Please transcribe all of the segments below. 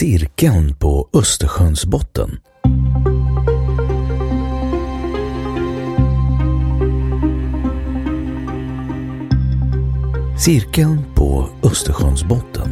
Cirkeln på Östersjöns botten. Cirkeln på Östersjöns botten,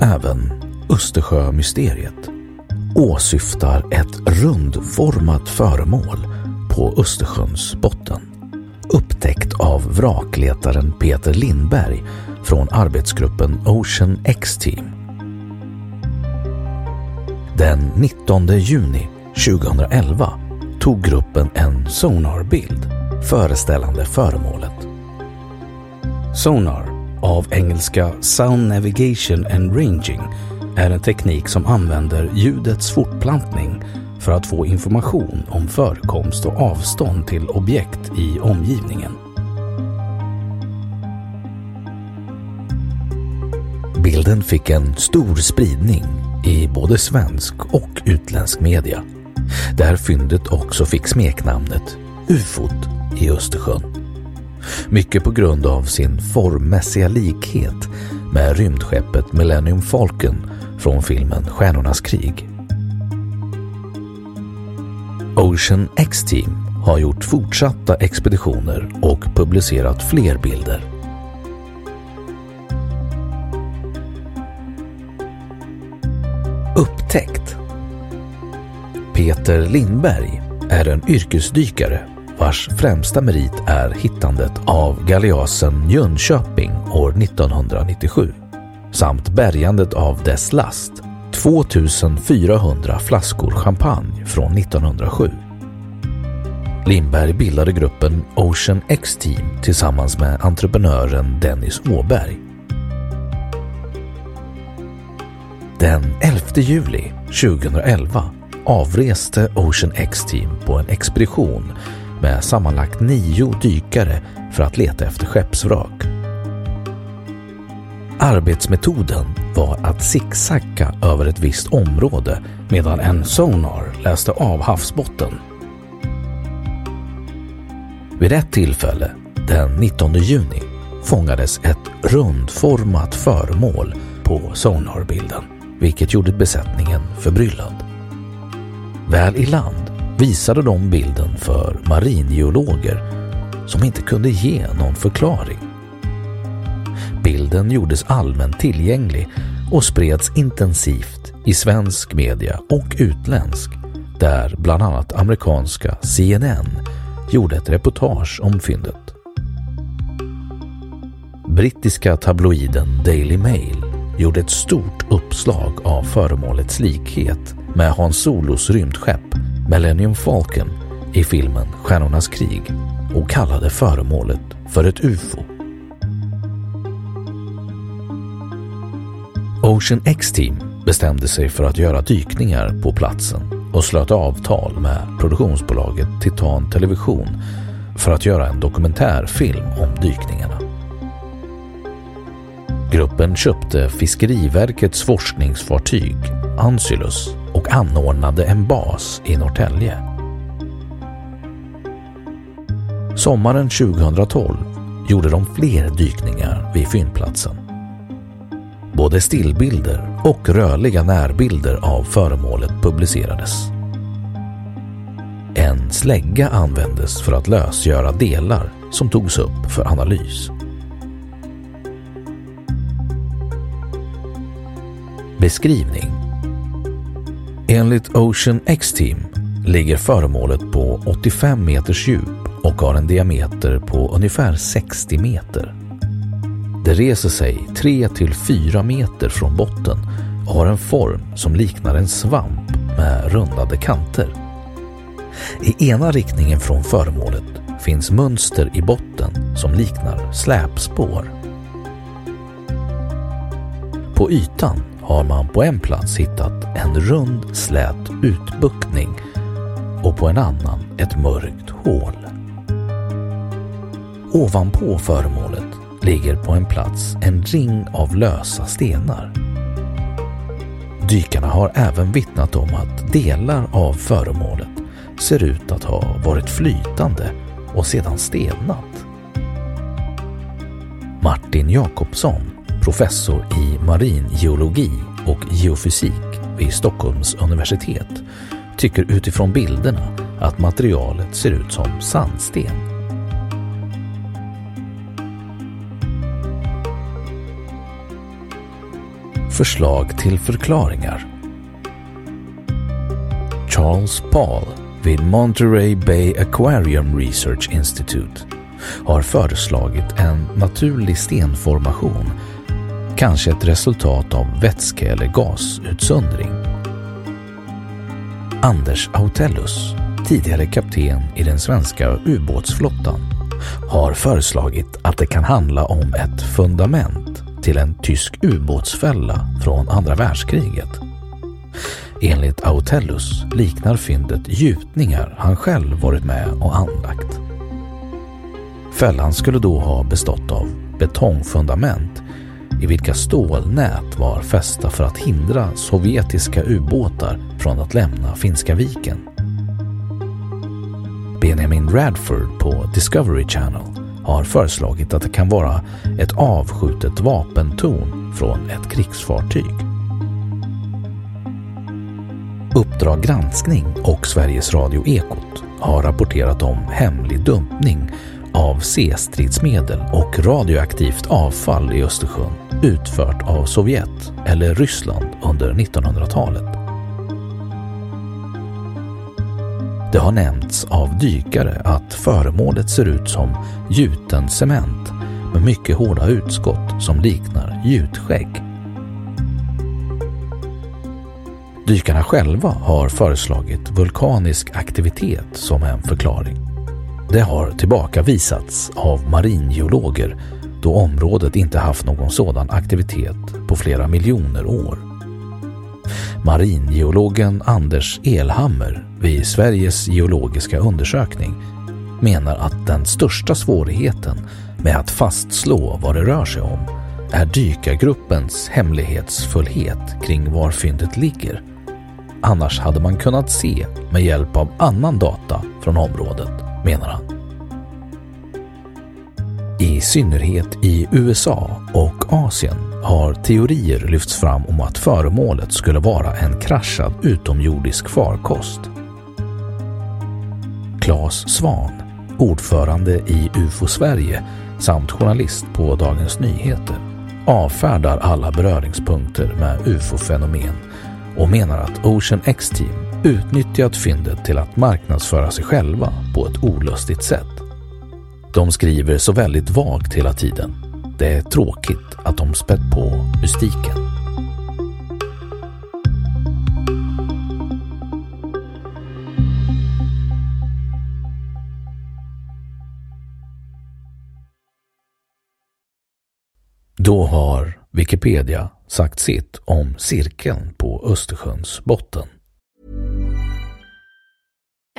även Östersjömysteriet, åsyftar ett rundformat föremål på Östersjöns botten. Upptäckt av vrakletaren Peter Lindberg från arbetsgruppen Ocean X-Team. Den 19 juni 2011 tog gruppen en sonarbild föreställande föremålet. Sonar, av engelska Sound Navigation and Ranging, är en teknik som använder ljudets fortplantning för att få information om förekomst och avstånd till objekt i omgivningen. Bilden fick en stor spridning i både svensk och utländsk media, där fyndet också fick smeknamnet UFOt i Östersjön. Mycket på grund av sin formmässiga likhet med rymdskeppet Millennium Falcon från filmen Stjärnornas krig. Ocean X-Team har gjort fortsatta expeditioner och publicerat fler bilder. Upptäckt Peter Lindberg är en yrkesdykare vars främsta merit är hittandet av galeasen Jönköping år 1997 samt bärgandet av dess last 2400 flaskor champagne från 1907. Lindberg bildade gruppen Ocean X-Team tillsammans med entreprenören Dennis Åberg. Den 11 juli 2011 avreste Ocean X-Team på en expedition med sammanlagt nio dykare för att leta efter skeppsvrak. Arbetsmetoden var att zigzacka över ett visst område medan en sonar läste av havsbotten. Vid ett tillfälle, den 19 juni, fångades ett rundformat föremål på sonarbilden, vilket gjorde besättningen förbryllad. Väl i land visade de bilden för maringeologer som inte kunde ge någon förklaring. Bilden gjordes allmänt tillgänglig och spreds intensivt i svensk media och utländsk där bland annat amerikanska CNN gjorde ett reportage om fyndet. Brittiska tabloiden Daily Mail gjorde ett stort uppslag av föremålets likhet med Hans Solos rymdskepp Millennium Falcon i filmen Stjärnornas krig och kallade föremålet för ett UFO. Ocean X-Team bestämde sig för att göra dykningar på platsen och slöt avtal med produktionsbolaget Titan Television för att göra en dokumentärfilm om dykningen. Gruppen köpte Fiskeriverkets forskningsfartyg Ancylus och anordnade en bas i Norrtälje. Sommaren 2012 gjorde de fler dykningar vid fyndplatsen. Både stillbilder och rörliga närbilder av föremålet publicerades. En slägga användes för att lösgöra delar som togs upp för analys. Beskrivning Enligt Ocean X-Team ligger föremålet på 85 meters djup och har en diameter på ungefär 60 meter. Det reser sig 3 till 4 meter från botten och har en form som liknar en svamp med rundade kanter. I ena riktningen från föremålet finns mönster i botten som liknar släpspår. På ytan har man på en plats hittat en rund slät utbuktning och på en annan ett mörkt hål. Ovanpå föremålet ligger på en plats en ring av lösa stenar. Dykarna har även vittnat om att delar av föremålet ser ut att ha varit flytande och sedan stelnat. Martin Jakobsson, professor i maringeologi och geofysik vid Stockholms universitet, tycker utifrån bilderna att materialet ser ut som sandsten. Förslag till förklaringar Charles Paul vid Monterey Bay Aquarium Research Institute har föreslagit en naturlig stenformation, kanske ett resultat av vätske eller gasutsöndring. Anders Autellus, tidigare kapten i den svenska ubåtsflottan, har föreslagit att det kan handla om ett fundament till en tysk ubåtsfälla från andra världskriget. Enligt Autellus liknar fyndet gjutningar han själv varit med och anlagt. Fällan skulle då ha bestått av betongfundament i vilka stålnät var fästa för att hindra sovjetiska ubåtar från att lämna Finska viken. Benjamin Radford på Discovery Channel har föreslagit att det kan vara ett avskjutet vapentorn från ett krigsfartyg. Uppdrag granskning och Sveriges Radio Ekot har rapporterat om hemlig dumpning av C-stridsmedel och radioaktivt avfall i Östersjön utfört av Sovjet eller Ryssland under 1900-talet. Det har nämnts av dykare att föremålet ser ut som gjuten cement med mycket hårda utskott som liknar gjutskägg. Dykarna själva har föreslagit vulkanisk aktivitet som en förklaring. Det har tillbakavisats av maringeologer då området inte haft någon sådan aktivitet på flera miljoner år. Maringeologen Anders Elhammer vid Sveriges geologiska undersökning menar att den största svårigheten med att fastslå vad det rör sig om är dykargruppens hemlighetsfullhet kring var fyndet ligger. Annars hade man kunnat se med hjälp av annan data från området, menar han. I synnerhet i USA och Asien har teorier lyfts fram om att föremålet skulle vara en kraschad utomjordisk farkost. Claes Svan, ordförande i UFO Sverige samt journalist på Dagens Nyheter, avfärdar alla beröringspunkter med UFO-fenomen och menar att Ocean X-Team utnyttjat fyndet till att marknadsföra sig själva på ett olustigt sätt. De skriver så väldigt vagt hela tiden. Det är tråkigt att de spätt på mystiken. Då har Wikipedia sagt sitt om cirkeln på Östersjöns botten.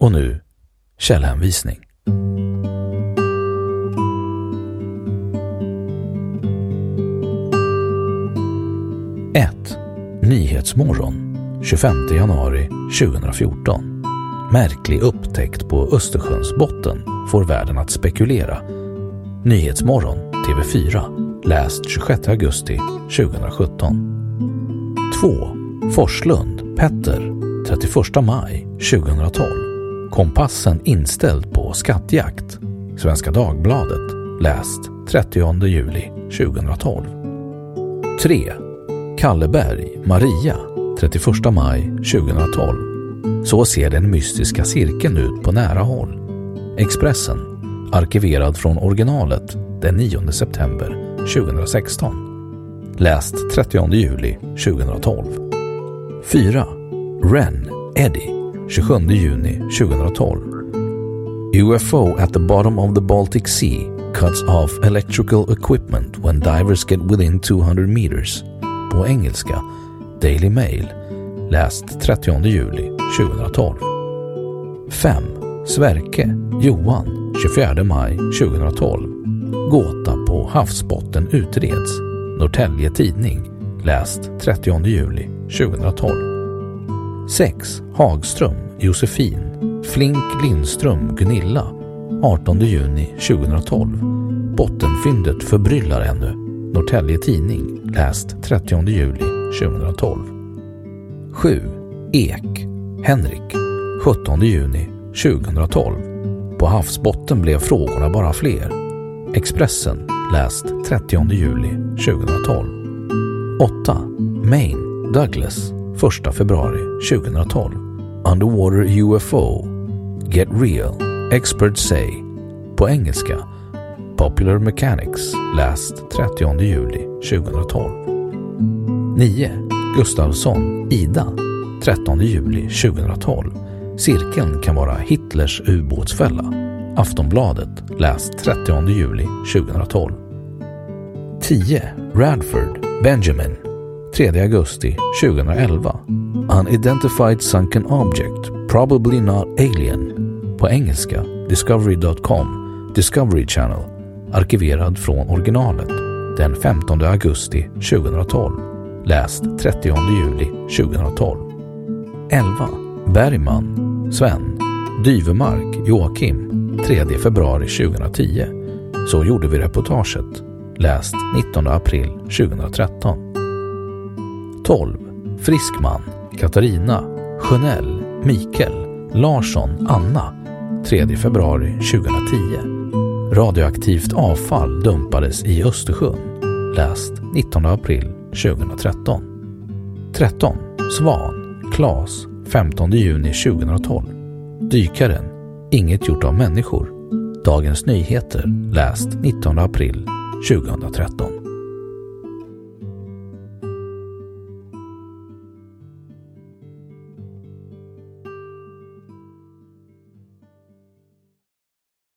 Och nu källhänvisning. Nyhetsmorgon 25 januari 2014 Märklig upptäckt på Östersjöns botten får världen att spekulera. Nyhetsmorgon TV4 läst 26 augusti 2017. 2. Forslund, Petter 31 maj 2012. Kompassen inställd på skattjakt. Svenska Dagbladet läst 30 juli 2012. 3. Kalleberg, Maria 31 maj 2012. Så ser den mystiska cirkeln ut på nära håll. Expressen, arkiverad från originalet den 9 september 2016. Läst 30 juli 2012. 4. Ren, Eddie, 27 juni 2012. UFO at the bottom of the Baltic Sea cuts off electrical equipment when divers get within 200 meters. På engelska, Daily Mail, läst 30 juli 2012. 5. Sverke, Johan, 24 maj 2012. Gåta på havsbotten utreds. Norrtälje Tidning, läst 30 juli 2012. 6. Hagström, Josefin, Flink Lindström, Gunilla, 18 juni 2012. Bottenfyndet förbryllar ännu. Norrtälje Tidning, läst 30 juli 2012. 7. Ek, Henrik, 17 juni 2012. På havsbotten blev frågorna bara fler. Expressen, läst 30 juli 2012. 8. Maine, Douglas, 1 februari 2012. Underwater UFO. Get real. Experts say. På engelska. Popular Mechanics, läst 30 juli 2012. 9. Gustavsson, Ida, 13 juli 2012. Cirkeln kan vara Hitlers ubåtsfälla. Aftonbladet, läst 30 juli 2012. 10. Radford, Benjamin, 3 augusti 2011. Unidentified sunken object, probably not alien. På engelska, discovery.com, Discovery Channel, arkiverad från originalet den 15 augusti 2012. Läst 30 juli 2012. 11. Bergman, Sven. Dyvemark, Joakim. 3 februari 2010. Så gjorde vi reportaget. Läst 19 april 2013. 12. Friskman, Katarina. Sjönell, Mikael. Larsson, Anna. 3 februari 2010. Radioaktivt avfall dumpades i Östersjön. Läst 19 april 2013. 13. Svan, Klas, 15 juni 2012. Dykaren, inget gjort av människor. Dagens Nyheter, läst 19 april 2013.